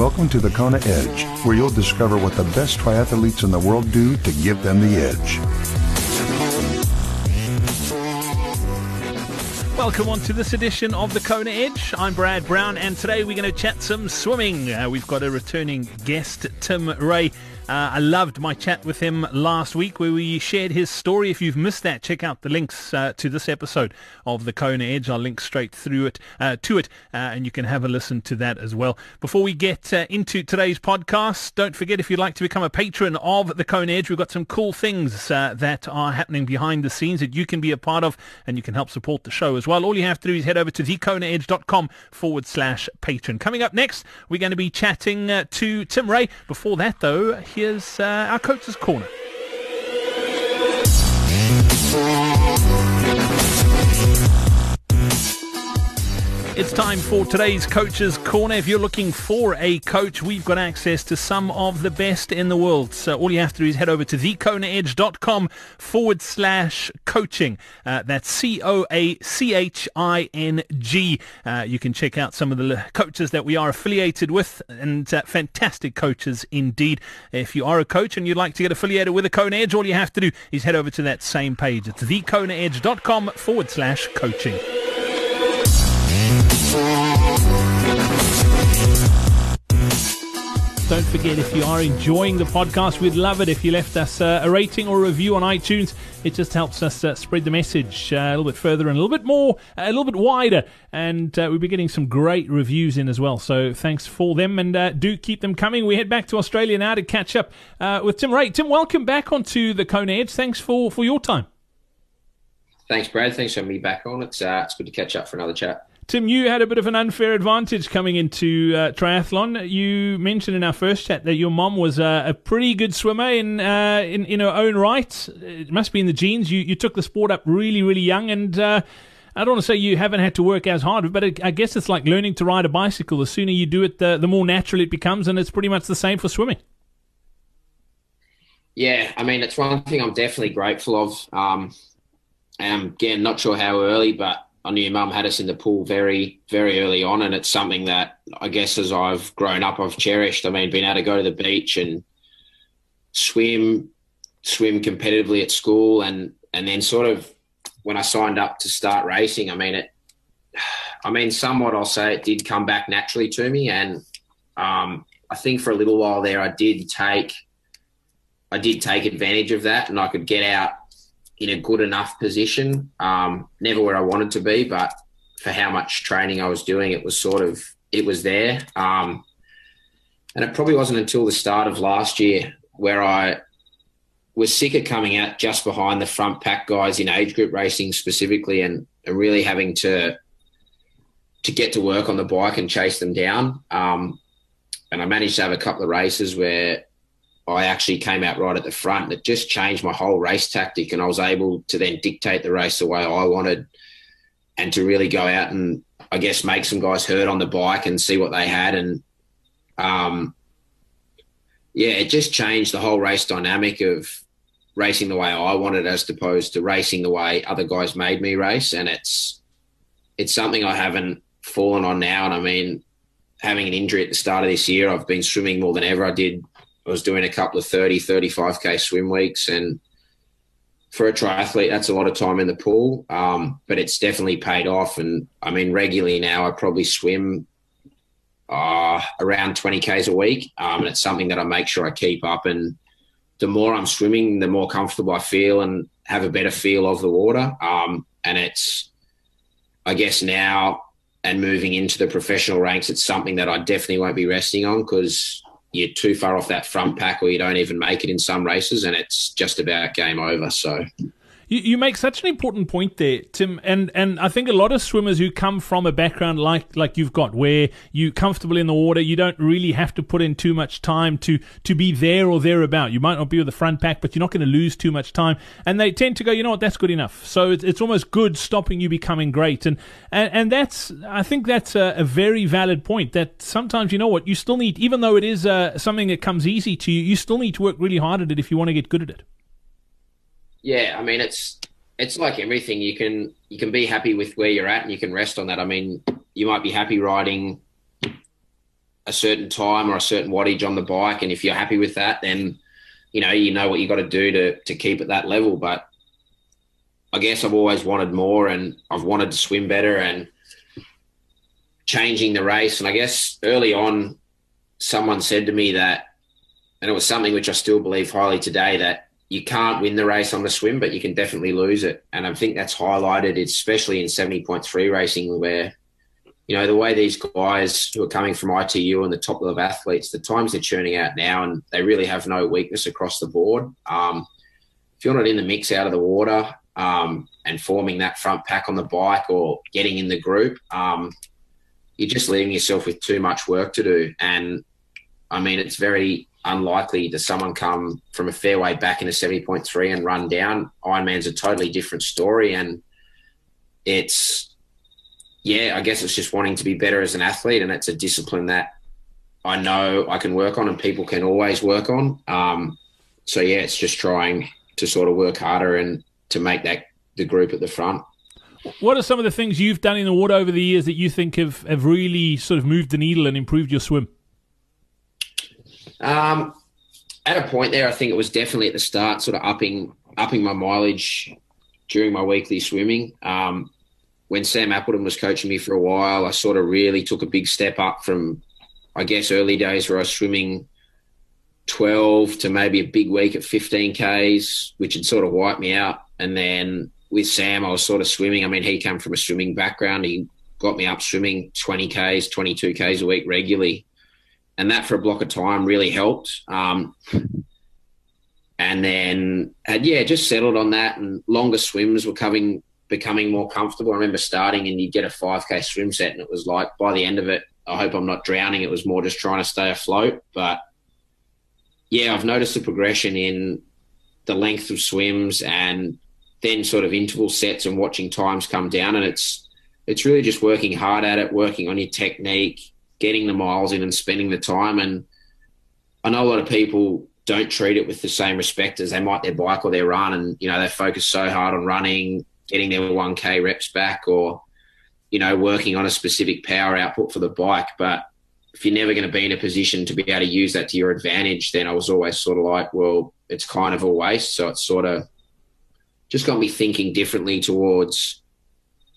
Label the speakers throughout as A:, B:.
A: Welcome to the Kona Edge, where you'll discover what the best triathletes in the world do to give them the edge.
B: Welcome on to this edition of the Kona Edge. I'm Brad Brown, and today we're going to chat some swimming. Uh, we've got a returning guest, Tim Rae. Uh, I loved my chat with him last week where we shared his story. If you've missed that, check out the links uh, to this episode of the Kona Edge. I'll link straight through it uh, to it, uh, and you can have a listen to that as well. Before we get uh, into today's podcast, don't forget if you'd like to become a patron of the Kona Edge, we've got some cool things uh, that are happening behind the scenes that you can be a part of, and you can help support the show as well. All you have to do is head over to thekonaedge.com forward slash patron. Coming up next, we're going to be chatting to Tim Rae. Before that, though, here's uh, our coach's corner. It's time for today's Coach's Corner. If you're looking for a coach, we've got access to some of the best in the world. So all you have to do is head over to thekonaedge.com forward slash coaching. Uh, that's C-O-A-C-H-I-N-G. Uh, you can check out some of the coaches that we are affiliated with and uh, fantastic coaches indeed. If you are a coach and you'd like to get affiliated with the Kona Edge, all you have to do is head over to that same page. It's thekonaedge.com forward slash coaching. Don't forget, if you are enjoying the podcast, we'd love it if you left us uh, a rating or a review on iTunes. It just helps us uh, spread the message uh, a little bit further and a little bit more, a little bit wider. And uh, we'll be getting some great reviews in as well. So thanks for them and uh, do keep them coming. We head back to Australia now to catch up uh, with Tim Rae. Tim, welcome back onto the Kona Edge. Thanks for, for your time.
C: Thanks, Brad. Thanks for having me back on. It's, it's good to catch up for another chat.
B: Tim, you had a bit of an unfair advantage coming into uh, triathlon. You mentioned in our first chat that your mom was uh, a pretty good swimmer in, uh, in, in her own right. It must be in the genes. You you took the sport up really really young, and uh, I don't want to say you haven't had to work as hard, but I guess it's like learning to ride a bicycle. The sooner you do it, the, the more natural it becomes, and it's pretty much the same for swimming.
C: Yeah, I mean, it's one thing I'm definitely grateful of. Um, and again, not sure how early, but I knew mum had us in the pool very, very early on, and it's something that I guess as I've grown up, I've cherished. I mean, being able to go to the beach and swim, swim competitively at school, and and then sort of when I signed up to start racing, I mean it. I mean, somewhat I'll say it did come back naturally to me, and um, I think for a little while there, I did take, I did take advantage of that, and I could get out in a good enough position. Um, never where I wanted to be, but for how much training I was doing, it was sort of it was there. Um, and it probably wasn't until the start of last year where I was sick of coming out just behind the front pack guys in age group racing specifically, and, really having to to get to work on the bike and chase them down. Um, and I managed to have a couple of races where I actually came out right at the front. And it just changed my whole race tactic, and I was able to then dictate the race the way I wanted, and to really go out and I guess make some guys hurt on the bike and see what they had, and um, yeah, it just changed the whole race dynamic of racing the way I wanted, as opposed to racing the way other guys made me race, and it's it's something I haven't fallen on now, and I mean. Having an injury at the start of this year, I've been swimming more than ever. I did I was doing a couple of 30, 35K swim weeks. And for a triathlete, that's a lot of time in the pool. Um, but it's definitely paid off. And I mean, regularly now, I probably swim uh, around 20Ks a week. Um, and it's something that I make sure I keep up. And the more I'm swimming, the more comfortable I feel and have a better feel of the water. Um, and it's, I guess now and moving into the professional ranks, it's something that I definitely won't be resting on because you're too far off that front pack or you don't even make it in some races and it's just about game over. So
B: you, you make such an important point there, Tim, and, and I think a lot of swimmers who come from a background like like you've got, where you're comfortable in the water, you don't really have to put in too much time to to be there or thereabout. You might not be with the front pack, but you're not going to lose too much time. And they tend to go, you know what, that's good enough. So it's, it's almost good stopping you becoming great. And and, and that's I think that's a, a very valid point. That sometimes you know what, you still need, even though it is uh, something that comes easy to you, you still need to work really hard at it if you want to get good at it
C: yeah, I mean it's it's like everything. You can you can be happy with where you're at, and you can rest on that. I mean, you might be happy riding a certain time or a certain wattage on the bike, and if you're happy with that, then you know you know what you got to do to to keep at that level. But I guess I've always wanted more, and I've wanted to swim better, and changing the race. And I guess early on, someone said to me that, and it was something which I still believe highly today that you can't win the race on the swim, but you can definitely lose it. And I think that's highlighted, especially in 70.3 racing, where, you know, the way these guys who are coming from ITU and the top level athletes, the times they're churning out now, and they really have no weakness across the board. Um, if you're not in the mix out of the water um, and forming that front pack on the bike or getting in the group, um, you're just leaving yourself with too much work to do. And I mean, it's very unlikely to someone come from a fairway back in a 70.3 and run down. Ironman's a totally different story. And it's, yeah, I guess it's just wanting to be better as an athlete. And it's a discipline that I know I can work on and people can always work on. Um, so, yeah, it's just trying to sort of work harder and to make that the group at the front.
B: What are some of the things you've done in the water over the years that you think have, have really sort of moved the needle and improved your swim?
C: Um, at a point there, I think it was definitely at the start, sort of upping upping my mileage during my weekly swimming. Um, when Sam Appleton was coaching me for a while, I sort of really took a big step up from, I guess, early days where I was swimming 12 to maybe a big week at 15 Ks, which had sort of wiped me out. And then with Sam, I was sort of swimming. I mean, he came from a swimming background. He got me up swimming 20 Ks, 22 Ks a week regularly. And that for a block of time really helped. Um, and then, and yeah, just settled on that. And longer swims were coming, becoming more comfortable. I remember starting and you'd get a 5K swim set, and it was like by the end of it, I hope I'm not drowning. It was more just trying to stay afloat. But yeah, I've noticed the progression in the length of swims and then sort of interval sets and watching times come down. And it's it's really just working hard at it, working on your technique, getting the miles in, and spending the time. And I know a lot of people don't treat it with the same respect as they might their bike or their run, and you know they focus so hard on running, getting their one k reps back, or you know working on a specific power output for the bike, but if you're never going to be in a position to be able to use that to your advantage, then I was always sort of like, well, it's kind of a waste. So it's sort of just got me thinking differently towards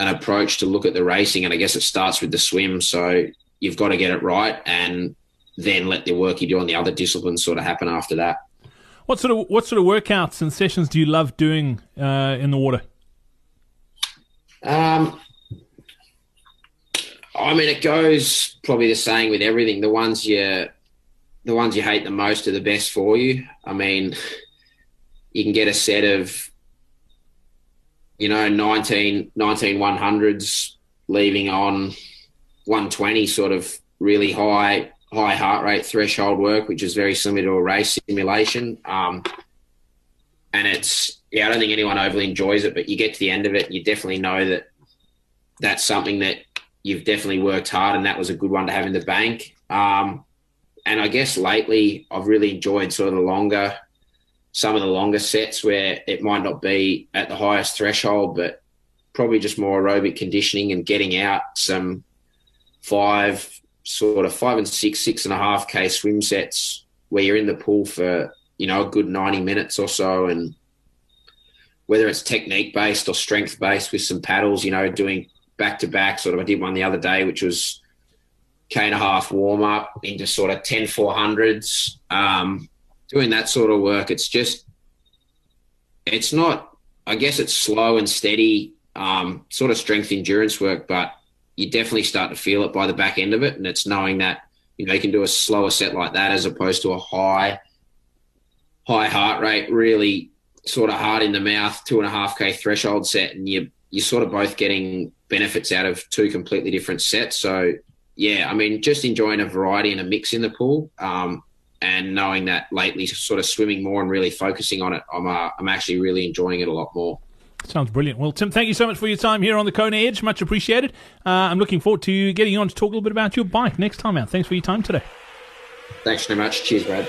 C: an approach to look at the racing. And I guess it starts with the swim. So you've got to get it right and then let the work you do on the other disciplines sort of happen after that.
B: What sort of what sort of workouts and sessions do you love doing uh, in the water?
C: Um, I mean, it goes probably the same with everything. The ones you, the ones you hate the most are the best for you. I mean, you can get a set of you know, 19, 19 100s leaving on 120 sort of really high high heart rate threshold work, which is very similar to a race simulation. Um, and it's yeah, I don't think anyone overly enjoys it, but you get to the end of it, you definitely know that that's something that you've definitely worked hard, and that was a good one to have in the bank. Um, and I guess lately, I've really enjoyed sort of the longer some of the longer sets where it might not be at the highest threshold, but probably just more aerobic conditioning and getting out some five, sort of five and six, six and a half K swim sets where you're in the pool for, you know, a good 90 minutes or so. And whether it's technique based or strength based with some paddles, you know, doing back to back, sort of, I did one the other day, which was K and a half warm up into sort of 10 400s. Um, doing that sort of work, it's just, it's not, I guess it's slow and steady, um, sort of strength endurance work, but you definitely start to feel it by the back end of it. And it's knowing that, you know, you can do a slower set like that as opposed to a high, high heart rate, really sort of hard in the mouth, two and a half K threshold set. And you, you're sort of both getting benefits out of two completely different sets. So, yeah, I mean, just enjoying a variety and a mix in the pool. Um, and knowing that lately, sort of swimming more and really focusing on it, I'm uh, I'm actually really enjoying it a lot more.
B: Sounds brilliant. Well, Tim, thank you so much for your time here on the Kona Edge. Much appreciated. Uh, I'm looking forward to getting on to talk a little bit about your bike next time out. Thanks for your time today.
C: Thanks very much. Cheers, Brad.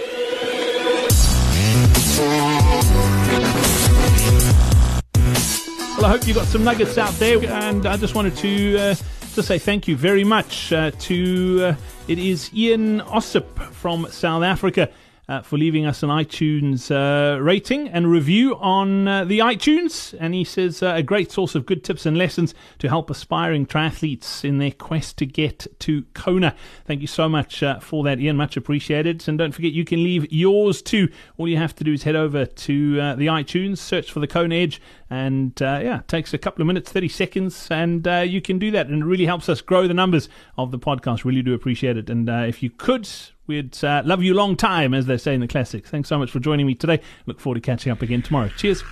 B: Well, I hope you got some nuggets out there, and I just wanted to uh, to say thank you very much uh, to uh, It is Ian Ossip from South Africa uh, for leaving us an iTunes uh, rating and review on uh, the iTunes. And he says uh, a great source of good tips and lessons to help aspiring triathletes in their quest to get to Kona. Thank you so much uh, for that, Ian. Much appreciated. And don't forget, you can leave yours too. All you have to do is head over to uh, the iTunes, search for the Kona Edge, and yeah, it takes a couple of minutes, 30 seconds, and you can do that. And it really helps us grow the numbers of the podcast. Really do appreciate it. And if you could, We'd uh, love you long time, as they say in the classics. Thanks so much for joining me today. Look forward to catching up again tomorrow. Cheers.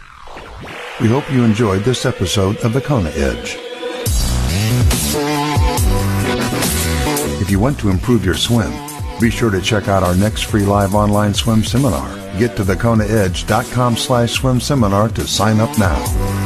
A: We hope you enjoyed this episode of The Kona Edge. If you want to improve your swim, be sure to check out our next free live online swim seminar. Get to thekonaedge.com slash swim seminar to sign up now.